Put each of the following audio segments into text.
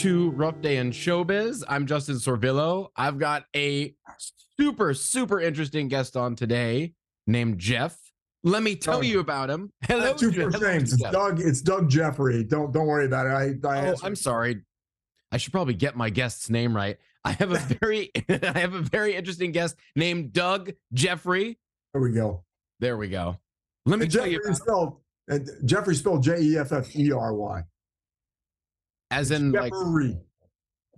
to Rough Day in Showbiz. I'm Justin Sorvillo. I've got a super, super interesting guest on today named Jeff. Let me tell Oh. you about him. Hello, Two Jeff. first names. It's Doug. It's Doug Jeffery. Don't don't worry about it. I, I oh, I'm sorry. I should probably get my guest's name right. I have a very, I have a very interesting guest named Doug Jeffery. there we go. There we go. Let me And tell Jeffery you about spelled and Jeffery spelled J E F F E R Y. as in like Jeffrey.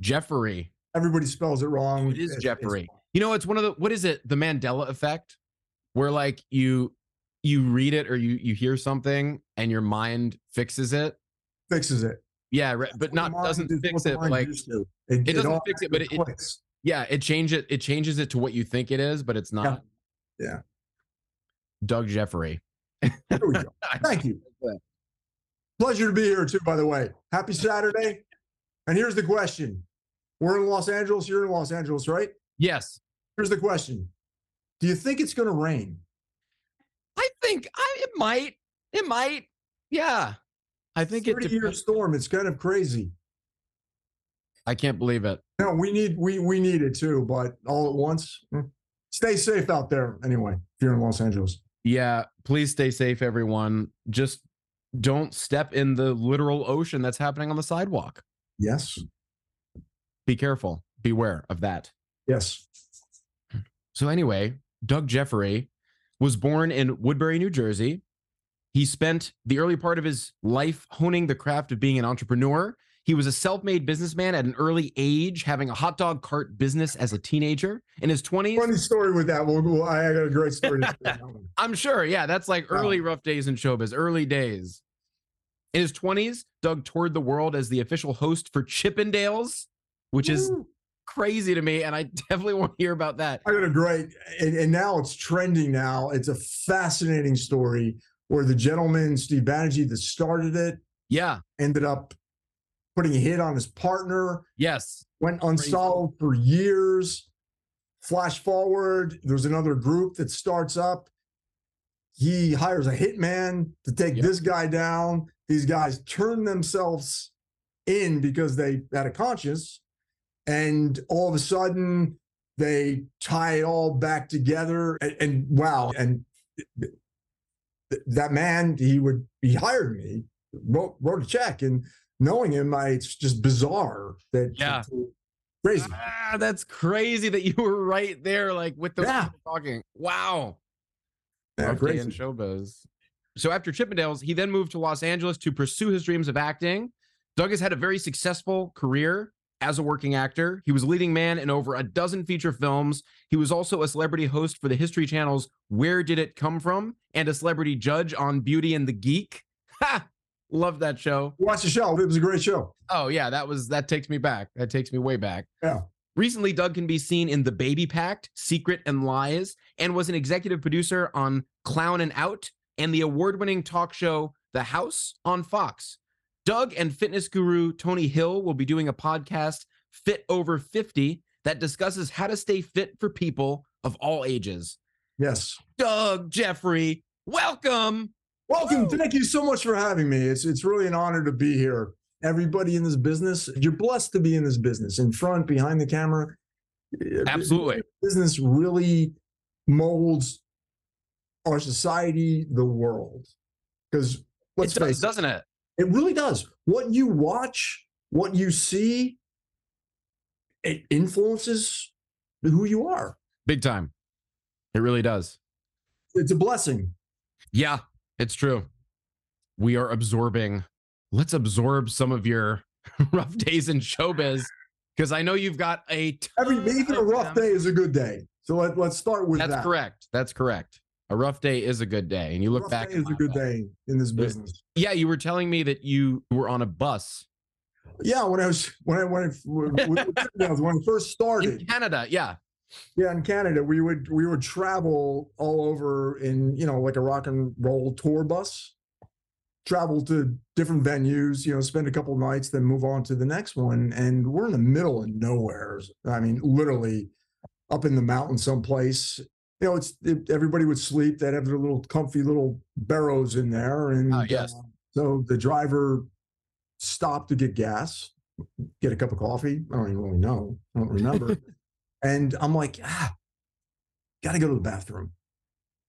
Jeffrey. Everybody spells it wrong. It is Jeffery. You know, it's one of the what is it? The Mandela effect, where like you you read it or you you hear something and your mind fixes it. fixes it. Yeah, right, but not doesn't fix it. Like. It, it doesn't fix it, but it- it- yeah, it changes it. It changes it to what you think it is, but it's not. Yeah. Doug Jeffery. There we go. Thank you. Pleasure to be here too. By the way, happy Saturday. And here's the question: We're in Los Angeles. You're in Los Angeles, right? Yes, Here's the question: Do you think it's going to rain? I think I it might. It might. Yeah, I think it. Thirty-year storm. It's kind of crazy. I can't believe it. No, we need we we need it too, but all at once. mm. Stay safe out there anyway. If you're in Los Angeles. Yeah, please stay safe, everyone. Just don't step in the literal ocean that's happening on the sidewalk. Yes. Be careful. Beware of that. Yes. So, anyway, Doug Jeffery was born in Woodbury, New Jersey. He spent the early part of his life honing the craft of being an entrepreneur. He was a self made businessman at an early age, having a hot dog cart business as a teenager. In his 20s, Funny story with that. We'll, we'll- I got a great story. To that one. I'm sure. Yeah, that's like Wow. early rough days in showbiz, early days. In his 20s, Doug toured the world as the official host for Chippendales, which is crazy to me. And I definitely want to hear about that. I got a great, and, and now it's trending. Now it's a fascinating story where the gentleman Steve Banerjee that started it Yeah. ended up putting a hit on his partner. Yes. went unsolved for years. Flash forward, there's another group that starts up. He hires a hitman to take Yep. this guy down. These guys turn themselves in because they had a conscience. And all of a sudden, they tie it all back together. And, and wow. And th- th- that man, he would, he hired me, wrote, wrote a check. And knowing him, I, it's just bizarre that Yeah. crazy. Ah, that's crazy that you were right there, like with those Yeah. talking. Wow. Yeah, crazy. in showbiz. So after Chippendales, he then moved to Los Angeles to pursue his dreams of acting. Doug has had a very successful career as a working actor. He was a leading man in over a dozen feature films. He was also a celebrity host for the History Channel's Where Did It Come From and a celebrity judge on Beauty and the Geek. Ha! Love that show. Watch the show. It was a great show. Oh yeah, that was that takes me back. That takes me way back. Yeah. Recently, Doug can be seen in The Baby Pact, Secret and Lies, and was an executive producer on Clown and Out and the award-winning talk show The House on Fox. Doug and fitness guru Tony Hill will be doing a podcast, Fit Over 50, that discusses how to stay fit for people of all ages. Yes. Doug, Jeffery, welcome. Welcome. Woo! Thank you so much for having me. It's it's really an honor to be here. Everybody in this business, you're blessed to be in this business, in front, behind the camera. Absolutely. Business really molds our society, the world. Because let's it does, face it, doesn't it? it really does. What you watch, what you see, it influences who you are. Big time. It really does. It's a blessing. Yeah, it's true. We are absorbing. Let's absorb some of your rough days in showbiz because I know you've got a. Every even a rough day is a good day. So let, let's start with That's that. correct. That's correct. A rough day is a good day, and you look Rough back. day is a good day in this business. Yeah, you were telling me that you were on a bus Yeah, when I was when I when I, when I first in Canada. Yeah, yeah, in Canada, we would we would travel all over in you know like a rock and roll tour bus, travel to different venues, you know, spend a couple nights, then move on to the next one, and we're in the middle of nowhere. I mean, literally up in the mountain someplace. You know, it's it, everybody would sleep. They'd have their little comfy little barrows in there, and Oh, yes. uh, so the driver stopped to get gas, get a cup of coffee. I don't even really know. I don't remember. and I'm like, ah, got to go to the bathroom.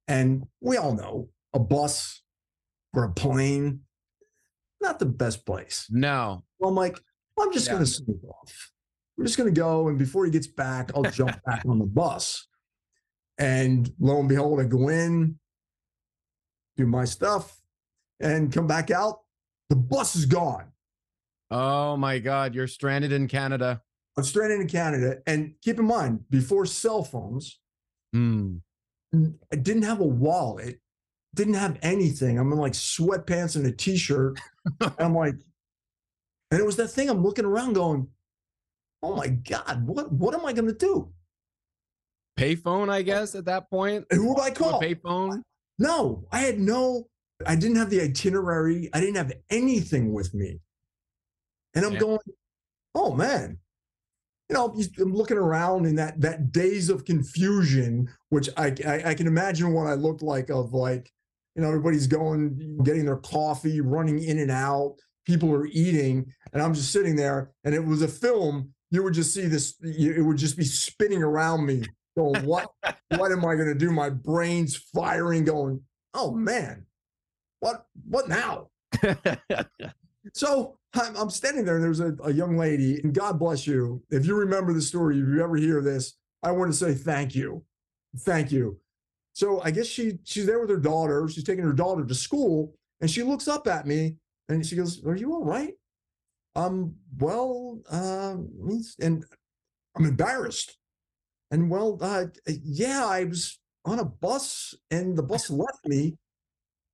And we all know a bus or a plane, not the best place. No. Well, I'm like, I'm just going to sneak off. We're just going to go. And before he gets back, I'll jump back on the bus. And lo and behold, I go in, do my stuff, and come back out. The bus is gone. Oh my God, you're stranded in Canada. I'm stranded in Canada. And keep in mind, before cell phones, Hmm. I didn't have a wallet, didn't have anything. I'm in like sweatpants and a t-shirt. and I'm like, and it was that thing. I'm looking around, going, "Oh my god, what what am I going to do? Payphone, I guess, at that point. And who do I a call? payphone. No, I had no. I didn't have the itinerary. I didn't have anything with me. And I'm Yeah. going, oh man. You know, I'm looking around in that that days of confusion, which I, I I can imagine what I looked like of like, you know, everybody's going, getting their coffee, running in and out. People are eating, and I'm just sitting there. And it was a film. You would just see this. It would just be spinning around me. Going, what? what am I going to do? My brain's firing. Going, oh man, what? What now? So I'm, I'm standing there, and there's a, a young lady, and God bless you. If you remember the story, if you ever hear this, I want to say thank you, thank you. So I guess she she's there with her daughter. She's taking her daughter to school, and she looks up at me, and she goes, "Are you all right?" Um, well, uh, and I'm embarrassed. And well, uh, yeah, I was on a bus, and the bus left me.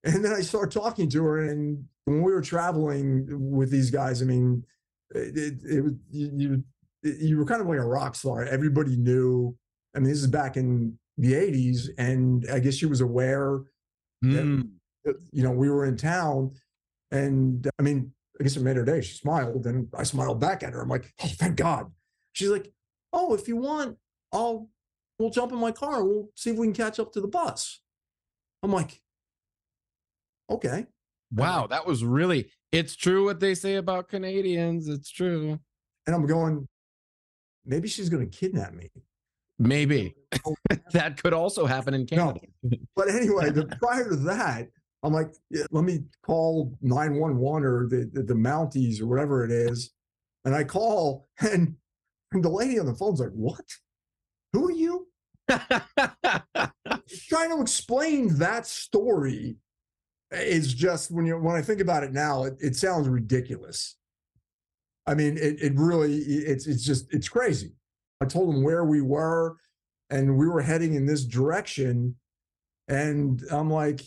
And then I started talking to her, and when we were traveling with these guys, I mean, it, it, was you, you you were kind of like a rock star. Everybody knew. I mean, this is back in the '80s, and I guess she was aware Hmm. that, you know we were in town, and I mean, I guess it made her day. She smiled, and I smiled back at her. I'm like, oh, thank God. She's like, oh, if you want, I'll we'll jump in my car and we'll see if we can catch up to the bus. I'm like, okay. Wow, that was really. It's true what they say about Canadians. It's true. And I'm going, maybe she's going to kidnap me. Maybe oh, that could also happen in No. Canada. But anyway, the, prior to that, I'm like, yeah, let me call 911 or the, the, the Mounties or whatever it is. And I call, and, and the lady on the phone's like, what? Who are you? Trying to explain that story is just when you when I think about it now, it, it sounds ridiculous. I mean, it, it really it's it's just it's crazy. I told them where we were, and we were heading in this direction, and I'm like,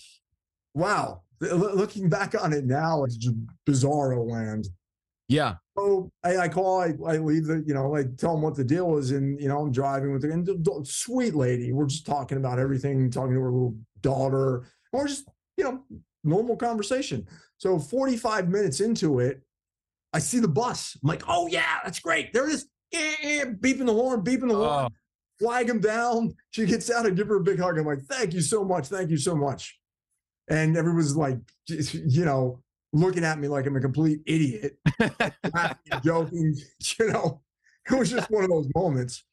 wow. Looking back on it now, it's just bizarro land. Yeah. So I, I call, I, I leave the, you know, I tell them what the deal is, and you know, I'm driving with the and the- sweet lady. We're just talking about everything, talking to her little daughter, and we're just, you know, normal conversation. So 45 minutes into it, I see the bus. I'm like, oh yeah, that's great. There it is. Eh, eh, beeping the horn, beeping the horn Oh, flag him down. She gets out and give her a big hug. I'm like, thank you so much. Thank you so much. And everyone's like, you know, looking at me like I'm a complete idiot, laughing, joking, you know, it was just one of those moments.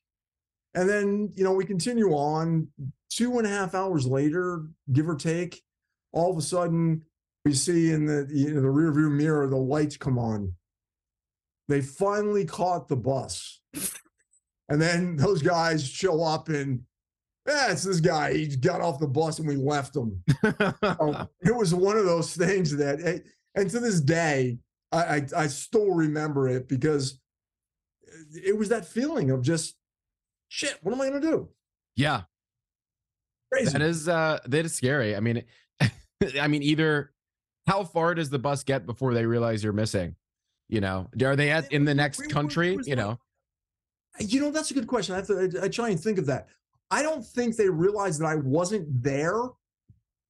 And then, you know, we continue on two and a half hours later, give or take, all of a sudden we see in the, you know, the rear view mirror, the lights come on. They finally caught the bus. And then those guys show up and yeah, it's this guy. He got off the bus and we left him. Oh, it was one of those things that, eh, and to this day, I, I I still remember it because it was that feeling of just shit. What am I gonna do? yeah. Crazy. That is uh that is scary. I mean I mean either how far does the bus get before they realize you're missing? You know, are they at in the next country? You know, You know, that's a good question. I have to. I, I try and think of that. I don't think they realized that I wasn't there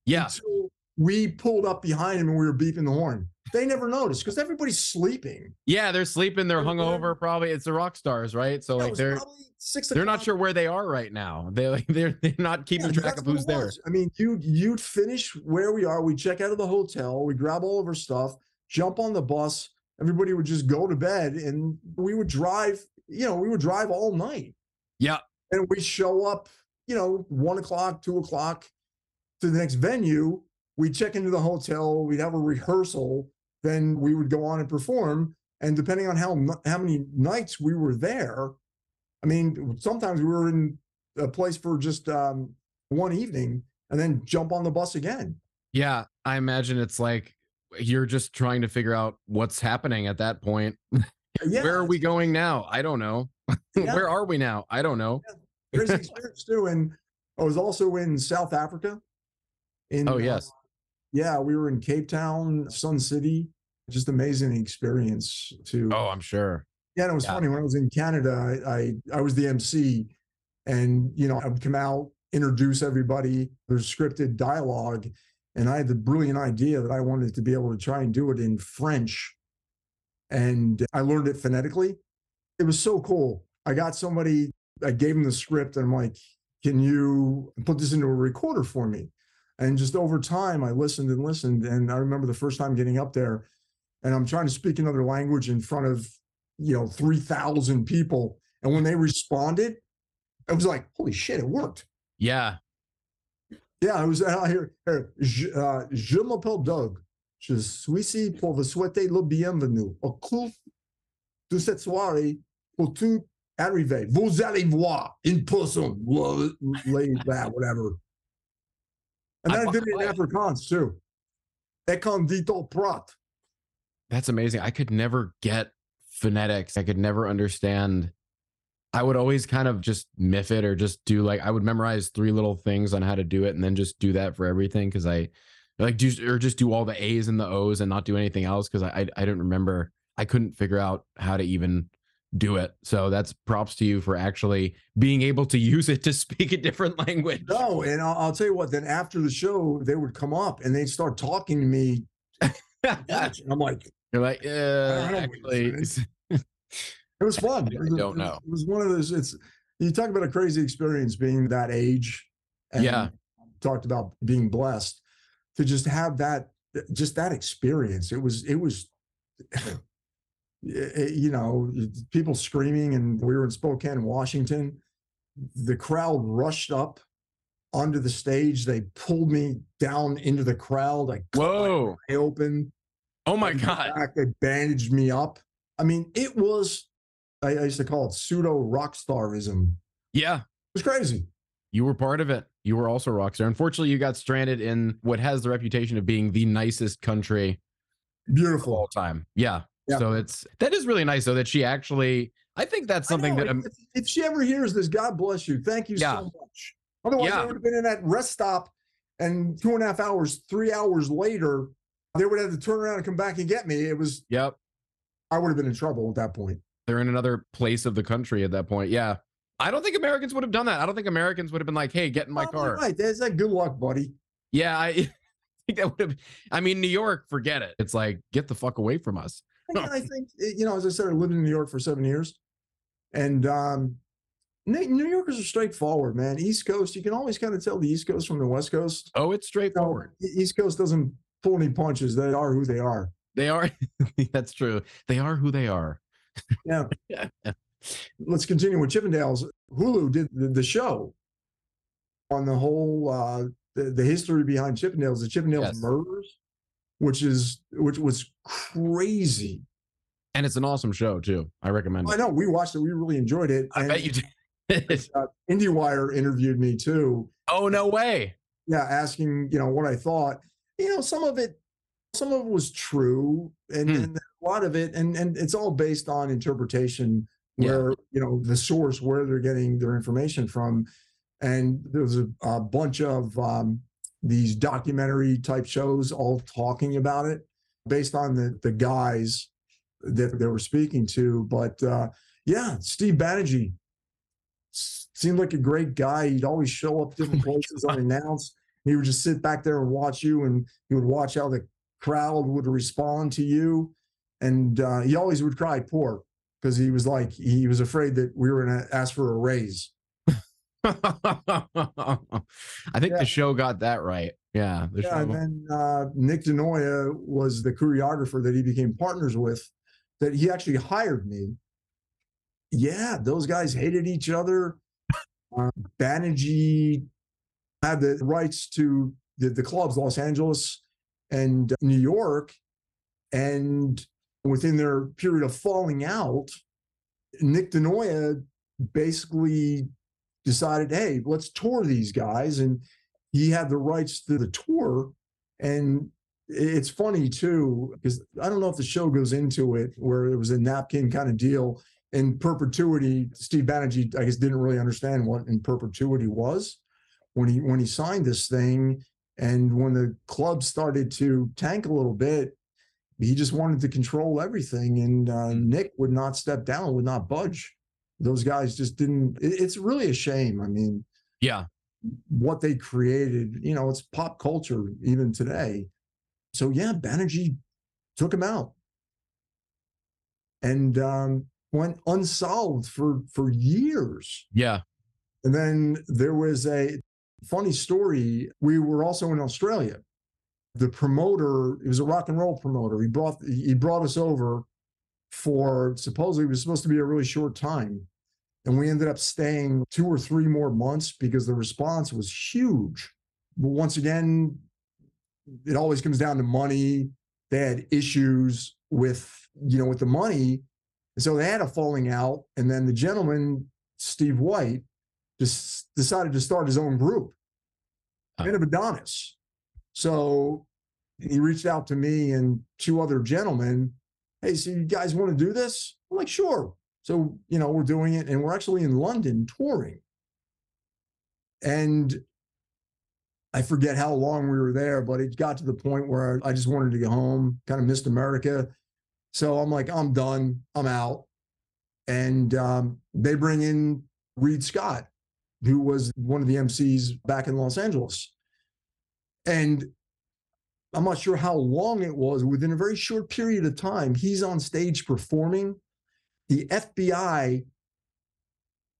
yeah, until we pulled up behind him and we were beeping the horn. They never noticed because everybody's sleeping. yeah, they're sleeping, they're hungover. Probably it's the rock stars, right? So Yeah, like they're six they're not sure where they are right now. They like they're they're not keeping Yeah, track of who's there. I mean, you you'd finish where we are. We check out of the hotel. We grab all of our stuff, jump on the bus, everybody would just go to bed and we would drive, you know, we would drive all night. Yeah. And we show up, you know, one o'clock, two o'clock to the next venue. We'd check into the hotel, we'd have a rehearsal, then we would go on and perform. And depending on how how many nights we were there, I mean, sometimes we were in a place for just um, one evening and then jump on the bus again. Yeah, I imagine it's like you're just trying to figure out what's happening at that point. Yeah, Where are we going now? I don't know. Yeah. Where are we now? I don't know. crazy experience too. And I was also in South Africa. In Oh, uh, yes. Yeah, we were in Cape Town, Sun City. Just amazing experience to. Oh, I'm sure. Yeah, and it was yeah. funny when I was in Canada. I, I I was the MC, and you know I would come out, introduce everybody. There's scripted dialogue, and I had the brilliant idea that I wanted to be able to try and do it in French, and I learned it phonetically. It was so cool. I got somebody. I gave him the script, and I'm like, "Can you put this into a recorder for me?" And just over time, I listened and listened, and I remember the first time getting up there, and I'm trying to speak another language in front of you know 3000 people. And when they responded it was like holy shit it worked. Yeah. yeah i was out here here, je, uh, je m'appelle doug. Je suis ici pour vous souhaiter le bienvenu au cours de cette soirée pour tout arriver? Vous allez voir. In person. Lay that whatever and then i, I- did it in afrikaans too prat That's amazing. I could never get phonetics. I could never understand. I would always kind of just miff it or just do like I would memorize three little things on how to do it and then just do that for everything because I like do or just do all the A's and the O's and not do anything else because I, I I didn't remember. I couldn't figure out how to even do it. So that's props to you for actually being able to use it to speak a different language. No, and I'll, I'll tell you what. Then after the show, they would come up and they'd start talking to me. I'm like, You're like, uh, actually, it was fun. I don't it was- know. It was one of those. It's you talk about a crazy experience being that age. And Yeah. Talked about being blessed to just have that, just that experience. It was. It was. Eh, you know, people screaming, and we were in Spokane, Washington. The crowd rushed up onto the stage. They pulled me down into the crowd. I whoa. eye open. Oh my God. back, they bandaged me up. I mean, it was. I, I used to call it pseudo rock starism. Yeah, it was crazy. You were part of it. You were also a rock star. Unfortunately, you got stranded in what has the reputation of being the nicest country of all time. Yeah. Yeah. So it's that is really nice though that she actually I think that's something that if, if she ever hears this, God bless you. Thank you Yeah. so much. Otherwise, Yeah. I would have been in that rest stop, and two and a half hours, three hours later, they would have to turn around and come back and get me. It was. yep. I would have been in trouble at that point. They're in another place of the country at that point. Yeah. I don't think Americans would have done that. I don't think Americans would have been like, hey, get in my Oh, you're car. Right. There's that good luck, buddy. Yeah, I think that would have I mean, New York, forget it. It's like, get the fuck away from us. I think eh, you know, as I said, I lived in New York for seven years, and um, New Yorkers are straightforward, man. East Coast, you can always kind of tell the East Coast from the West Coast. Oh, it's straightforward. E- East Coast doesn't pull any punches. They are who they are. They are that's true. They are who they are. Yeah. Yeah. Let's continue with Chippendales. Hulu did the, the show on the whole uh, the, the history behind Chippendales, the Chippendales Yes. murders, which is which was crazy. And it's an awesome show too. I recommend I it. I know we watched it. We really enjoyed it. I and, bet you did. uh, IndieWire interviewed me too. oh no way. Yeah, asking you know what I thought. You know, some of it, some of it was true, and, Hmm. and a lot of it, and and it's all based on interpretation, Yeah. where you know the source, where they're getting their information from, and there's a, a bunch of um, these documentary type shows all talking about it, based on the the guys that they were speaking to. But uh, yeah, Steve Banerjee seemed like a great guy. He'd always show up different Oh places unannounced. He would just sit back there and watch you, and he would watch how the crowd would respond to you. And uh, he always would cry poor because he was like he was afraid that we were going to ask for a raise. I think Yeah. the show got that right. Yeah. The Yeah, and then uh, Nick DeNoia was the choreographer that he became partners with. that he actually hired me. Yeah, those guys hated each other. Uh, Banerjee had the rights to the, the clubs, Los Angeles and New York. And within their period of falling out, Nick DeNoia basically decided, hey, let's tour these guys. And he had the rights to the tour. And it's funny too, because I don't know if the show goes into it where it was a napkin kind of deal. In perpetuity, Steve Banerjee, I guess, didn't really understand what in perpetuity was when he when he signed this thing. And when the club started to tank a little bit, he just wanted to control everything. And uh, Nick would not step down, would not budge. Those guys just didn't. It, it's really a shame. I mean, yeah, what they created, you know, it's pop culture even today. So yeah, Banerjee took him out and um, went unsolved for for years. Yeah. And then there was a funny story. We were also in Australia. The promoter, he was a rock and roll promoter. He brought he brought us over for supposedly it was supposed to be a really short time. And we ended up staying two or three more months because the response was huge. But once again, it always comes down to money. They had issues with, you know, with the money. And so they had a falling out. And then the gentleman, Steve White, just decided to start his own group, kind of Adonis. So he reached out to me and two other gentlemen. Hey, so you guys want to do this? I'm like, sure. So, you know, we're doing it and we're actually in London touring. And I forget how long we were there, but it got to the point where I just wanted to go home, kind of missed America. So I'm like, I'm done. I'm out. And um, they bring in Read Scott, who was one of the MCs back in Los Angeles. And I'm not sure how long it was. Within a very short period of time, he's on stage performing. The FBI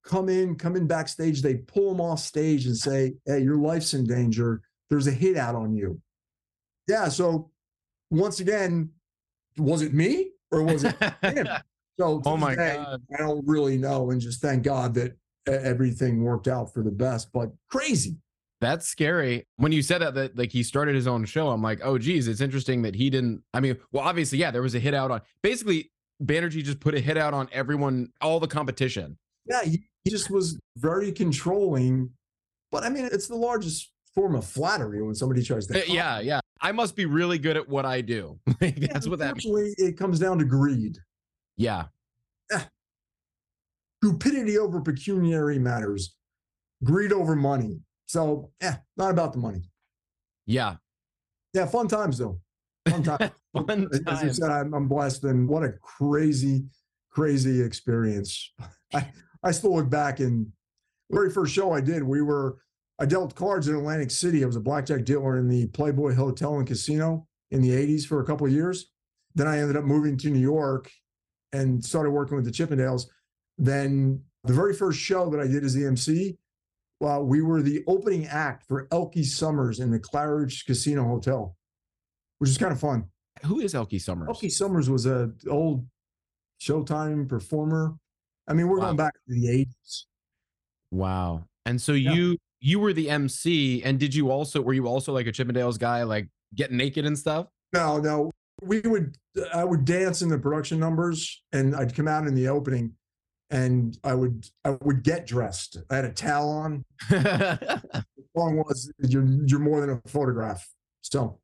come in, come in backstage. They pull him off stage and say, Hey, your life's in danger. There's a hit out on you. Yeah. So once again, was it me or was it him? So oh my day, God. I don't really know. And just thank God that everything worked out for the best, but crazy. That's scary. When you said that, that like he started his own show, I'm like, oh, geez, it's interesting that he didn't. I mean, well, obviously, yeah, there was a hit out on basically Banerjee just put a hit out on everyone, all the competition. Yeah, he, he just was very controlling. But I mean, it's the largest form of flattery when somebody tries to. Uh, yeah, yeah. I must be really good at what I do. That's yeah, what that means. It comes down to greed. Yeah. Eh. Cupidity over pecuniary matters, greed over money. So, yeah, not about the money. Yeah. Yeah, fun times though. Fun time. fun As time. you said, I'm, I'm blessed, and what a crazy, crazy experience. I, I still look back and very first show I did, we were I dealt cards in Atlantic City. I was a blackjack dealer in the Playboy Hotel and Casino in the 80s for a couple of years. Then I ended up moving to New York and started working with the Chippendales. Then the very first show that I did as the MC, well, we were the opening act for Elkie Summers in the Claridge Casino Hotel, which is kind of fun. Who is Elkie Summers? Elkie Summers was a old Showtime performer. I mean, we're Wow. going back to the 80s. Wow. And so Yeah. you you were the MC, and did you also were you also like a Chippendales guy, like getting naked and stuff? No, no. We would I would dance in the production numbers and I'd come out in the opening and I would I would get dressed. I had a towel on. The song was you're you're more than a photograph. So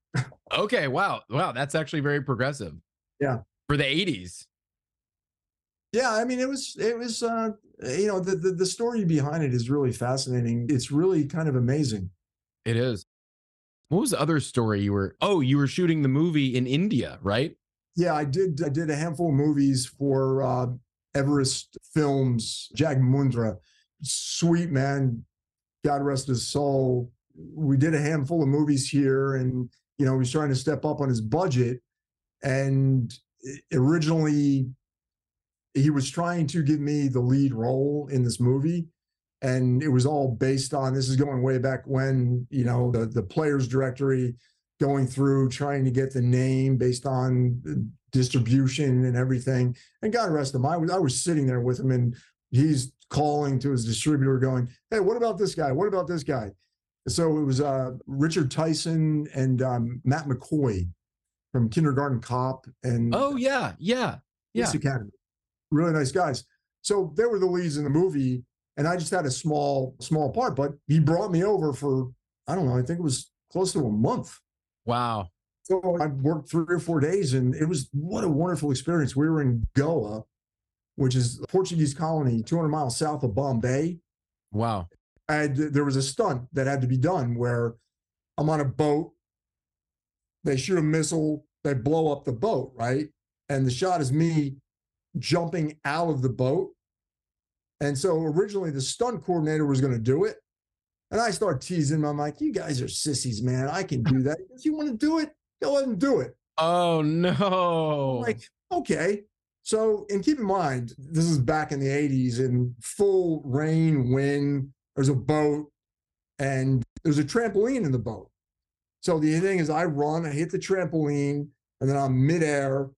okay. Wow. Wow. That's actually very progressive. Yeah. For the 80s. yeah, I mean it was it was uh you know the, the the story behind it is really fascinating. It's really kind of amazing. It is. What was the other story you were? Oh, you were shooting the movie in India, right? Yeah, I did. I did a handful of movies for uh, Everest Films. Jag Mundhra, sweet man, God rest his soul. We did a handful of movies here, and you know, he was trying to step up on his budget. And originally, he was trying to give me the lead role in this movie, and it was all based on. This is going way back when you know the the Players Directory going through trying to get the name based on distribution and everything. And God rest him, I was I was sitting there with him, and he's calling to his distributor, going, "Hey, what about this guy? What about this guy?" So it was uh, Richard Tyson and um, Matt McCoy from Kindergarten Cop and Oh yeah, yeah, yeah. Academy. Really nice guys. So they were the leads in the movie, and I just had a small, small part. But he brought me over for I don't know. I think it was close to a month. Wow. So I worked three or four days, and it was what a wonderful experience. We were in Goa, which is a Portuguese colony 200 miles south of Bombay. Wow. And there was a stunt that had to be done where I'm on a boat. They shoot a missile, they blow up the boat, right? And the shot is me jumping out of the boat. And so originally the stunt coordinator was going to do it. And I start teasing him. I'm like, you guys are sissies, man. I can do that. If you want to do it, go ahead and do it. Oh I'm no. like, okay. So, and keep in mind, this is back in the 80s in full rain, wind. There's a boat and there's a trampoline in the boat. So the thing is, I run, I hit the trampoline, and then I'm midair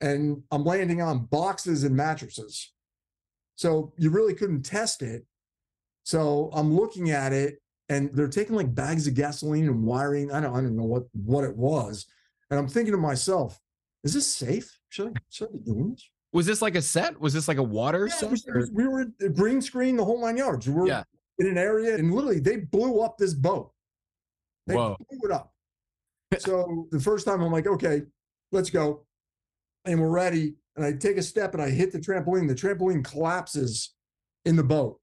and I'm landing on boxes and mattresses. So you really couldn't test it. So I'm looking at it and they're taking like bags of gasoline and wiring. I don't, I don't know what, what it was. And I'm thinking to myself, is this safe? Should I, should I be doing this? was this like a set? Was this like a water Yeah, set? was- was- we were green screen the whole nine yards. We were Yeah. in an area and literally they blew up this boat. They Whoa. blew it up. so the first time I'm like, okay, let's go. And we're ready. And I take a step and I hit the trampoline. The trampoline collapses in the boat.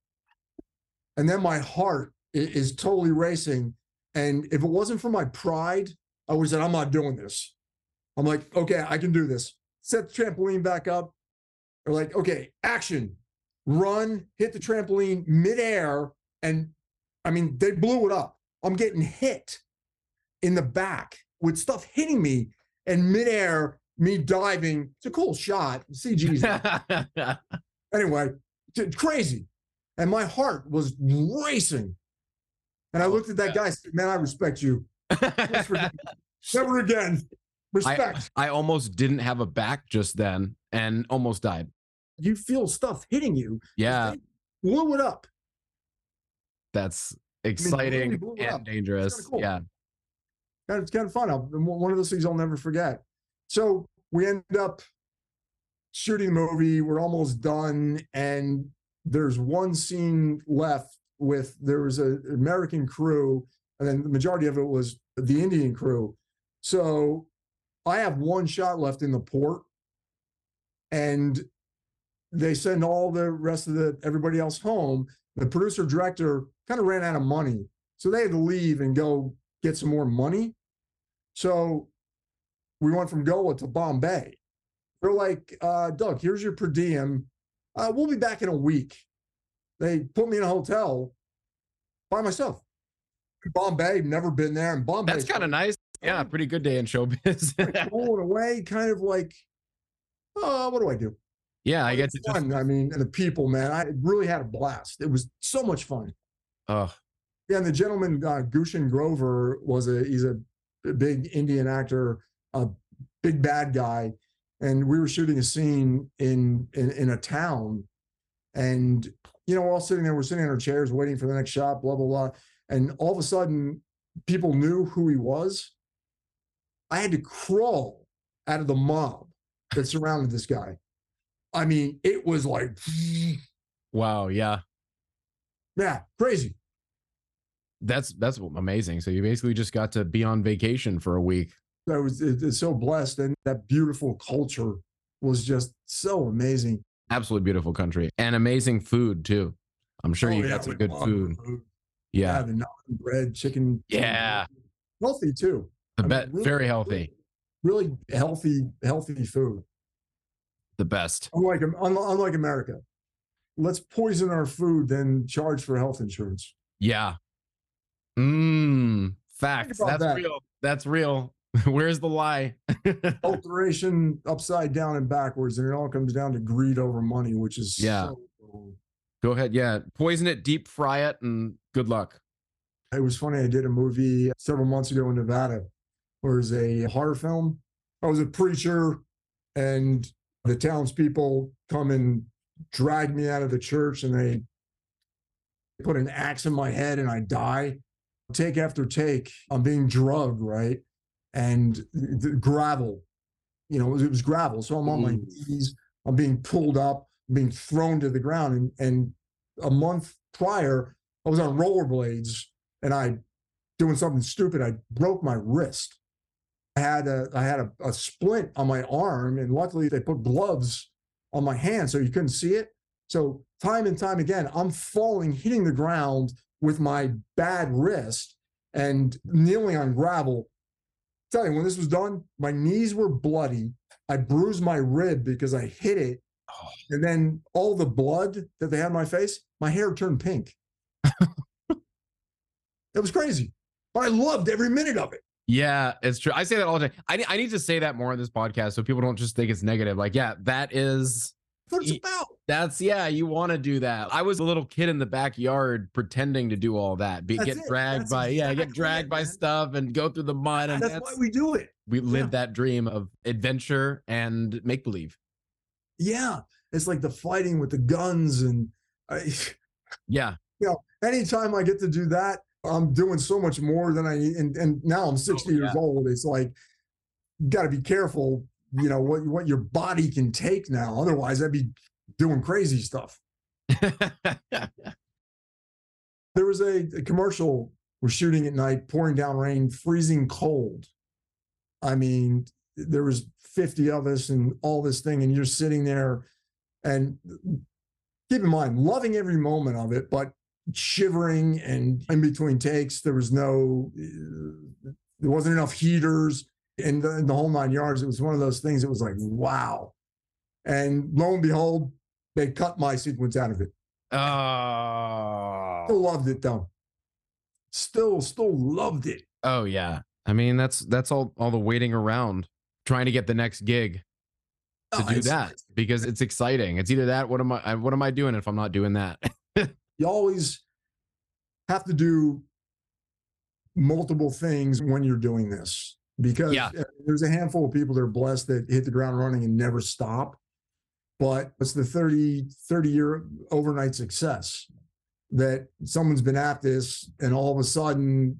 And then my heart i- is totally racing. And if it wasn't for my pride, I would have said, I'm not doing this. I'm like, okay, I can do this. Set the trampoline back up. They're like, okay, action, run, hit the trampoline midair. And I mean, they blew it up. I'm getting hit in the back with stuff hitting me and midair, me diving. It's a cool shot. CG's anyway, crazy. And my heart was racing. And I Oh, looked at that guy and said, Man, I respect you. Never again. Respect. I almost didn't have a back just then and almost died. you feel stuff hitting you. Yeah, blew it up. that's really exciting blew it and up. dangerous. cool. Yeah. It's kind of fun. I'll, one of those things I'll never forget. So we end up shooting the movie. We're almost done, and there's one scene left with there was an American crew, and then the majority of it was the Indian crew. So I have one shot left in the port, and they send all the rest of the everybody else home. The producer director kind of ran out of money, so they had to leave and go get some more money. So we went from Goa to Bombay. They're like, uh, Doug, here's your per diem. Uh, we'll be back in a week. They put me in a hotel by myself. Bombay, never been there. And Bombay, That's kind of nice. Yeah, pretty good day in showbiz. blown away, kind of like, oh, what do I do? yeah, I get to just fun. I mean, and the people, man, I really had a blast. It was so much fun. oh Yeah, and the gentleman uh, Gulshan Grover was a he's a big Indian actor, a big bad guy, and we were shooting a scene in in, in a town, and you know we're all sitting there, we're sitting in our chairs waiting for the next shot, blah blah blah, and all of a sudden people knew who he was. I had to crawl out of the mob that surrounded this guy. I mean, it was like, wow, yeah. yeah, crazy. That's that's amazing. So you basically just got to be on vacation for a week. I was it- it's so blessed, and that beautiful culture was just so amazing. Absolutely beautiful country and amazing food too. I'm sure Oh, you yeah, got some good love food. Yeah, Yeah, the naan bread, chicken. Yeah. healthy too. the bet really- very healthy. Really healthy, healthy food. The best. Unlike um, unlike America, let's poison our food, then charge for health insurance. Yeah. Mmm. Facts. That's that. real. That's real. Where's the lie? Alteration upside down and backwards, and it all comes down to greed over money, which is Yeah. so. Go ahead. Yeah. Poison it, deep fry it, and good luck. It was funny. I did a movie several months ago in Nevada, was a horror film. I was a preacher, and the townspeople come and drag me out of the church, and they put an axe in my head, and I die. Take after take, I'm being drugged, right? And the gravel, you know, it was, gravel. So I'm on my mm-hmm. knees, I'm being pulled up, being thrown to the ground. And, and a month prior, I was on rollerblades and I doing something stupid. I broke my wrist. I had a I had a, a splint on my arm, and luckily they put gloves on my hand so you couldn't see it. So time and time again, I'm falling, hitting the ground with my bad wrist and kneeling on gravel. Tell you when this was done, my knees were bloody. I bruised my rib because I hit it, Oh. and then all the blood that they had on my face, my hair turned pink. it was crazy, but I loved every minute of it. Yeah, it's true. I say that all the time. I, I need to say that more on this podcast so people don't just think it's negative. Like, yeah, That's what it's about. that's yeah, you want to do that. I was a little kid in the backyard pretending to do all that. Be, get dragged That's by yeah, get dragged it, by stuff and go through the mud and That's, that's, why we do it. we live yeah. that dream of adventure and make believe. Yeah, it's like the fighting with the guns, and I, Yeah. You know, anytime I get to do that, I'm doing so much more than I. And, and now I'm 60 years Oh, yeah. old. It's like got to be careful. You know what what your body can take now. Otherwise, I'd be doing crazy stuff. There was a, a commercial. We're shooting at night, pouring down rain, freezing cold. I mean, there was 50 of us and all this thing, and you're sitting there, and keep in mind, loving every moment of it, but shivering and in between takes, there was no, uh, there wasn't enough heaters and the, the whole nine yards. It was one of those things. It was like, wow. And lo and behold, they cut my sequence out of it. oh. Still loved it though. Still, still loved it. Oh yeah. I mean, that's that's all all the waiting around trying to get the next gig to Oh, do that because it's exciting. It's either that what am I what am I doing if I'm not doing that? You always have to do multiple things when you're doing this because Yeah. there's a handful of people that are blessed that hit the ground running and never stop. But it's the 30, 30 year overnight success that someone's been at this and all of a sudden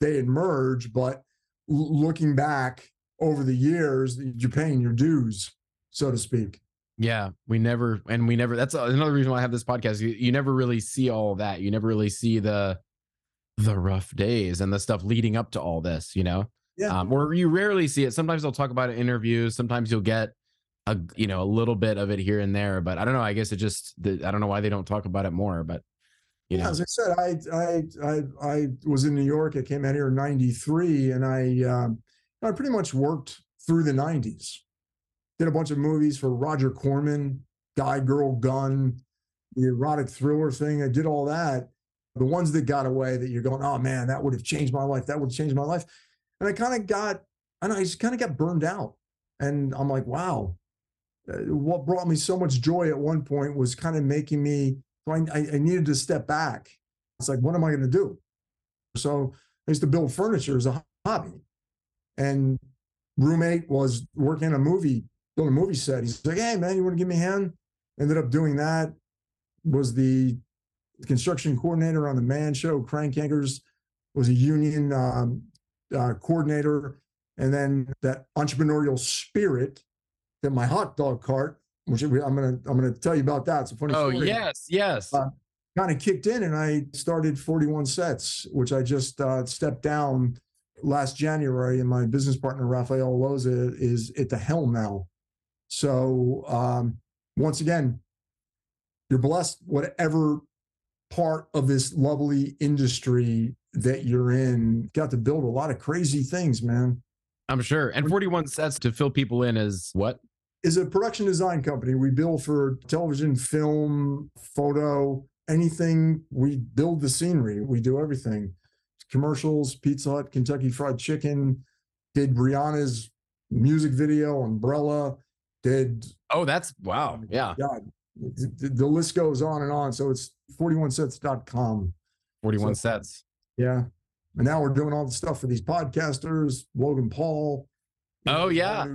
they emerge. But looking back over the years, you're paying your dues, so to speak. Yeah, we never, and we never. That's another reason why I have this podcast. You, you never really see all that. You never really see the the rough days and the stuff leading up to all this. You know, Yeah. um, or you rarely see it. Sometimes they'll talk about it in interviews. Sometimes you'll get a you know a little bit of it here and there. But I don't know. I guess it just the, I don't know why they don't talk about it more. But you yeah, know, as I said, I I I I was in New York. I came out here in '93, and I um, I pretty much worked through the '90s. Did a bunch of movies for Roger Corman, Guy, Girl, Gun, the erotic thriller thing. I did all that. The ones that got away that you're going, oh man, that would have changed my life. That would have changed my life. And I kind of got, I know, I just kind of got burned out. And I'm like, wow. Uh, what brought me so much joy at one point was kind of making me I, I, needed to step back. It's like, what am I going to do? So I used to build furniture as a hobby. And roommate was working on a movie, doing a movie set. He's like, hey, man, you want to give me a hand? Ended up doing that. Was the construction coordinator on the Man Show, Crank Yankers, was a union um, uh, coordinator. And then that entrepreneurial spirit that my hot dog cart, which I'm gonna I'm gonna tell you about that. It's a funny oh story yes, yes. Uh, kind of kicked in and I started 41 sets, which I just uh, stepped down last January. And my business partner, Rafael Loza, is at the helm now. So, um, once again, you're blessed, whatever part of this lovely industry that you're in, got to build a lot of crazy things, man. I'm sure. And 41 sets to fill people in is what? is a production design company. We build for television, film, photo, anything. We build the scenery. We do everything. Commercials, Pizza Hut, Kentucky Fried Chicken, did Rihanna's music video, Umbrella, did Oh, that's wow. Oh yeah, God, the, the list goes on and on. So it's 41sets.com. 41 So- sets. Yeah. And now we're doing all the stuff for these podcasters, Logan Paul. Oh, yeah.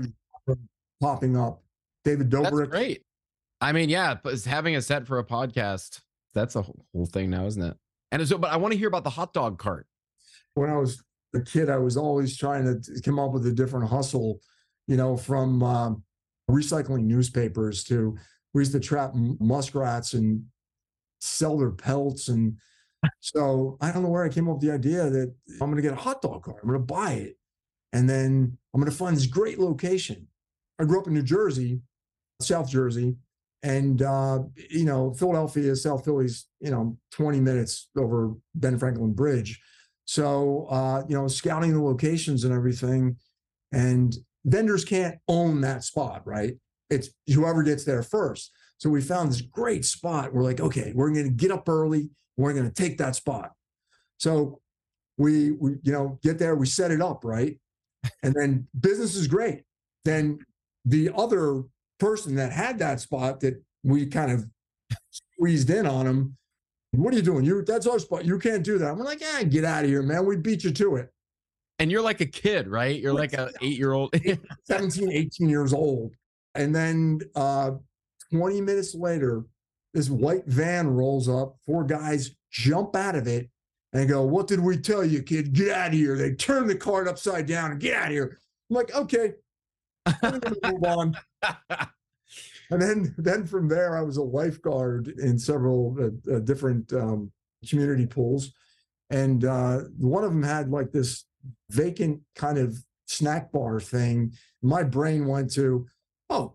Popping up. David That's Dobrik. great. I mean, yeah, but having a set for a podcast, that's a whole whole thing now, isn't it? And so, but I want to hear about the hot dog cart. when I was a kid, I was always trying to come up with a different hustle, you know, from um, recycling newspapers to we used to trap muskrats and sell their pelts. And so I don't know where I came up with the idea that I'm going to get a hot dog cart, I'm going to buy it. And then I'm going to find this great location. I grew up in New Jersey, South Jersey, and uh, you know, Philadelphia, South Philly's, you know, 20 minutes over Ben Franklin Bridge. So, uh, you know, scouting the locations and everything, and vendors can't own that spot, right? It's whoever gets there first. So we found this great spot. We're like, okay, we're going to get up early. We're going to take that spot. So we, we, you know, get there. We set it up right, and then business is great. Then the other person that had that spot that we kind of squeezed in on him what are you doing? You that's our spot. You can't do that. I'm like, yeah, get out of here, man. We beat you to it. And you're like a kid, right? You're like a eight year old. 17, 18 years old. And then uh 20 minutes later, this white van rolls up, four guys jump out of it and go, What did we tell you, kid? Get out of here. They turn the cart upside down and get out of here. I'm like, okay, I'm move on. And then, then from there, I was a lifeguard in several uh, uh, different um, community pools, and uh, one of them had like this vacant kind of snack bar thing. My brain went to, oh,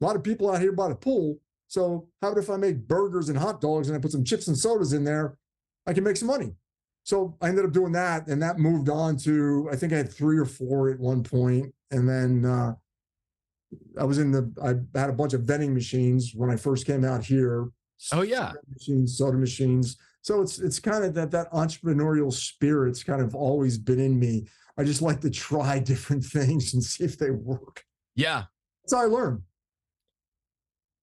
a lot of people out here by the pool. So how about if I make burgers and hot dogs and I put some chips and sodas in there? I can make some money. So I ended up doing that, and that moved on to I think I had three or four at one point, and then. Uh, I was in the I had a bunch of vending machines when I first came out here. Oh, yeah. Soda machines, soda machines. So it's it's kind of that that entrepreneurial spirit's kind of always been in me. I just like to try different things and see if they work. yeah. That's how I learn.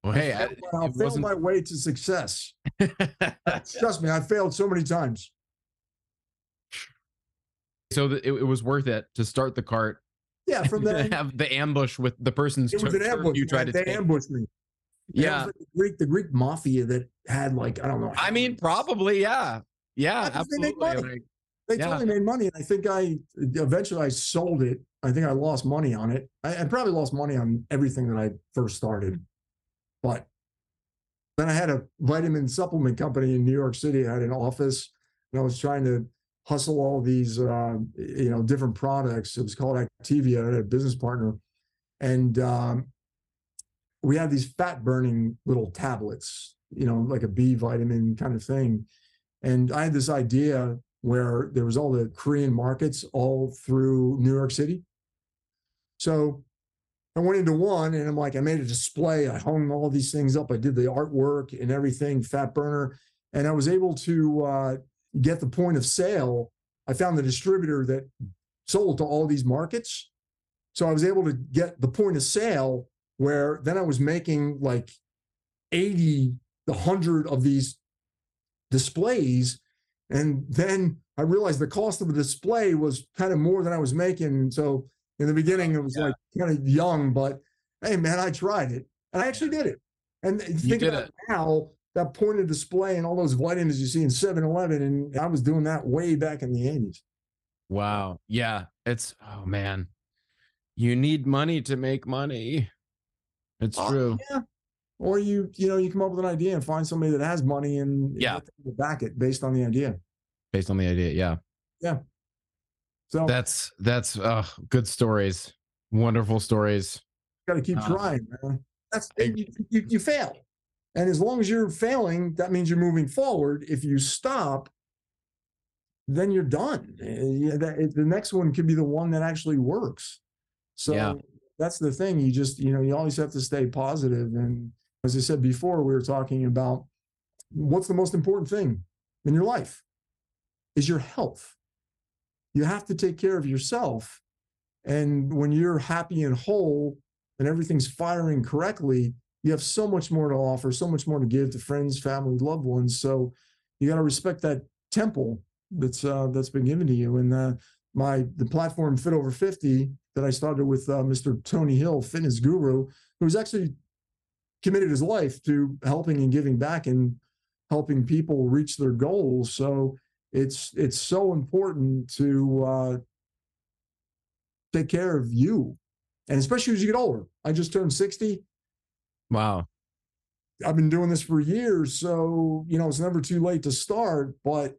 Well, hey, I, I I'll it my way to success. Trust me, I failed so many times. so that it, it was worth it to start the cart. Yeah, from there have the ambush with the person's it was an ambush. you tried to they take. ambushed me. Yeah. like the Greek, the Greek mafia that had like I don't know. I mean, probably, yeah. Yeah, 'cause they absolutely. money. Like, They Yeah. totally made money. And I think I eventually I sold it. I think I lost money on it. I, I probably lost money on everything that I first started. But then I had a vitamin supplement company in New York City. I had an office and I was trying to hustle all these uh, you know different products. It was called Activia. I had a business partner. And um, we had these fat burning little tablets, you know, like a B vitamin kind of thing. And I had this idea where there was all the Korean markets all through New York City. So I went into one and I'm like, I made a display. I hung all these things up. I did the artwork and everything, fat burner. And I was able to uh, get the point of sale. I found the distributor that sold to all these markets. So I was able to get the point of sale where then I was making like 80, the 100 of these displays. And then I realized the cost of the display was kind of more than I was making. And so in the beginning, it was Yeah. like kind of young, but hey, man, I tried it and I actually did it. And think about it. now that point of display and all those vitamins you see in 7 Eleven. And I was doing that way back in the 80s. wow. Yeah. It's, oh, man. You need money to make money. It's Oh, true. Yeah. Or you, you know, you come up with an idea and find somebody that has money and and Yeah. back it based on the idea. Based on the idea. Yeah. Yeah. So That's, that's, uh, good stories. Wonderful stories. got to keep Uh, trying, man. That's I- you, you, you fail, and as long as you're failing, that means you're moving forward. If you stop, then you're done. Yeah, that, it- the next one could be the one that actually works. So Yeah. that's the thing. You just you know you always have to stay positive. And as I said before, we were talking about what's the most important thing in your life is your health. You have to take care of yourself. And when you're happy and whole and everything's firing correctly, you have so much more to offer, so much more to give to friends, family, loved ones. So you got to respect that temple that's uh, that's been given to you. And uh, my the platform Fit Over Fifty that I started with uh, Mr. Tony Hill, fitness guru, who's actually committed his life to helping and giving back and helping people reach their goals. So it's it's so important to uh, take care of you, and especially as you get older. I just turned sixty. Wow. I've been doing this for years, so you know it's never too late to start. But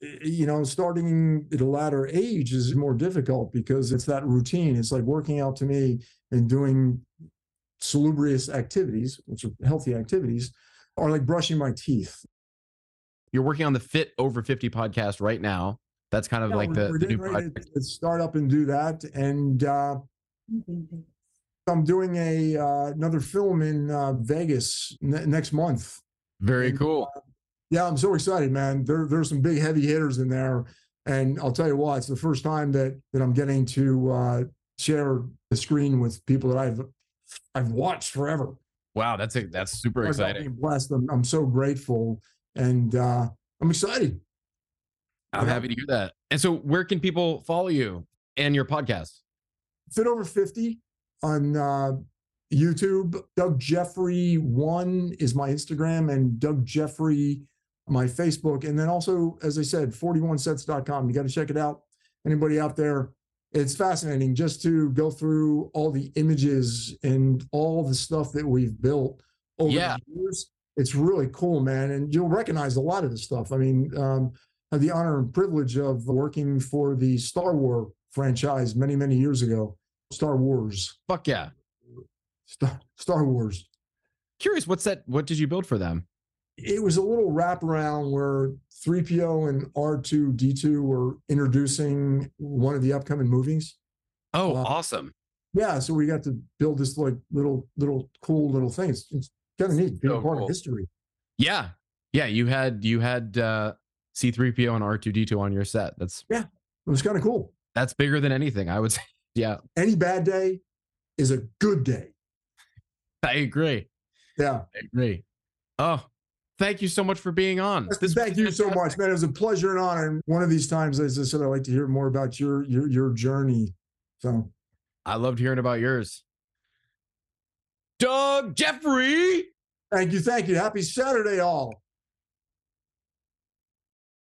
you know, starting at a latter age is more difficult because it's that routine. It's like working out to me and doing salubrious activities, which are healthy activities, are like brushing my teeth. You're working on the Fit Over 50 podcast right now. That's kind of Yeah, like the, the new project. start up and do that, and uh, I'm doing a uh, another film in uh, Vegas ne- next month. Very and, cool. Yeah, I'm so excited, man. There, there's some big heavy hitters in there, and I'll tell you what, it's the first time that that I'm getting to uh, share the screen with people that I've I've watched forever. Wow, that's a, that's super I'm exciting. blessed. I'm, I'm so grateful, and uh, I'm excited. I'm happy to hear that. And so, where can people follow you and your podcast? Fit over 50 on uh, YouTube. Doug Jeffery one is my Instagram, and Doug Jeffery my Facebook. And then also, as I said, 41sets.com. You got to check it out. Anybody out there? It's fascinating just to go through all the images and all the stuff that we've built over Yeah. the years. It's really cool, man. And you'll recognize a lot of the stuff. I mean, um, I had the honor and privilege of working for the Star Wars franchise many, many years ago. Star Wars. Fuck yeah. Star, Star Wars. Curious, what's that? What did you build for them? It was a little wraparound where 3PO and R2D2 were introducing one of the upcoming movies. Oh, Uh, awesome. Yeah, so we got to build this like little, little cool little thing. It's, it's kind of neat being So part cool. of history. Yeah. Yeah. You had, you had, uh, C3PO and R2D2 on your set. That's, yeah, It was kind of cool. that's bigger than anything. I would say. Yeah. Any bad day is a good day. I agree. Yeah. I agree. Oh, thank you so much for being on. This Thank you so much, man. It was a pleasure and honor. And one of these times, as I said, I'd like to hear more about your your your journey. So I loved hearing about yours. Doug Jeffery. thank you, thank you. Happy Saturday, all.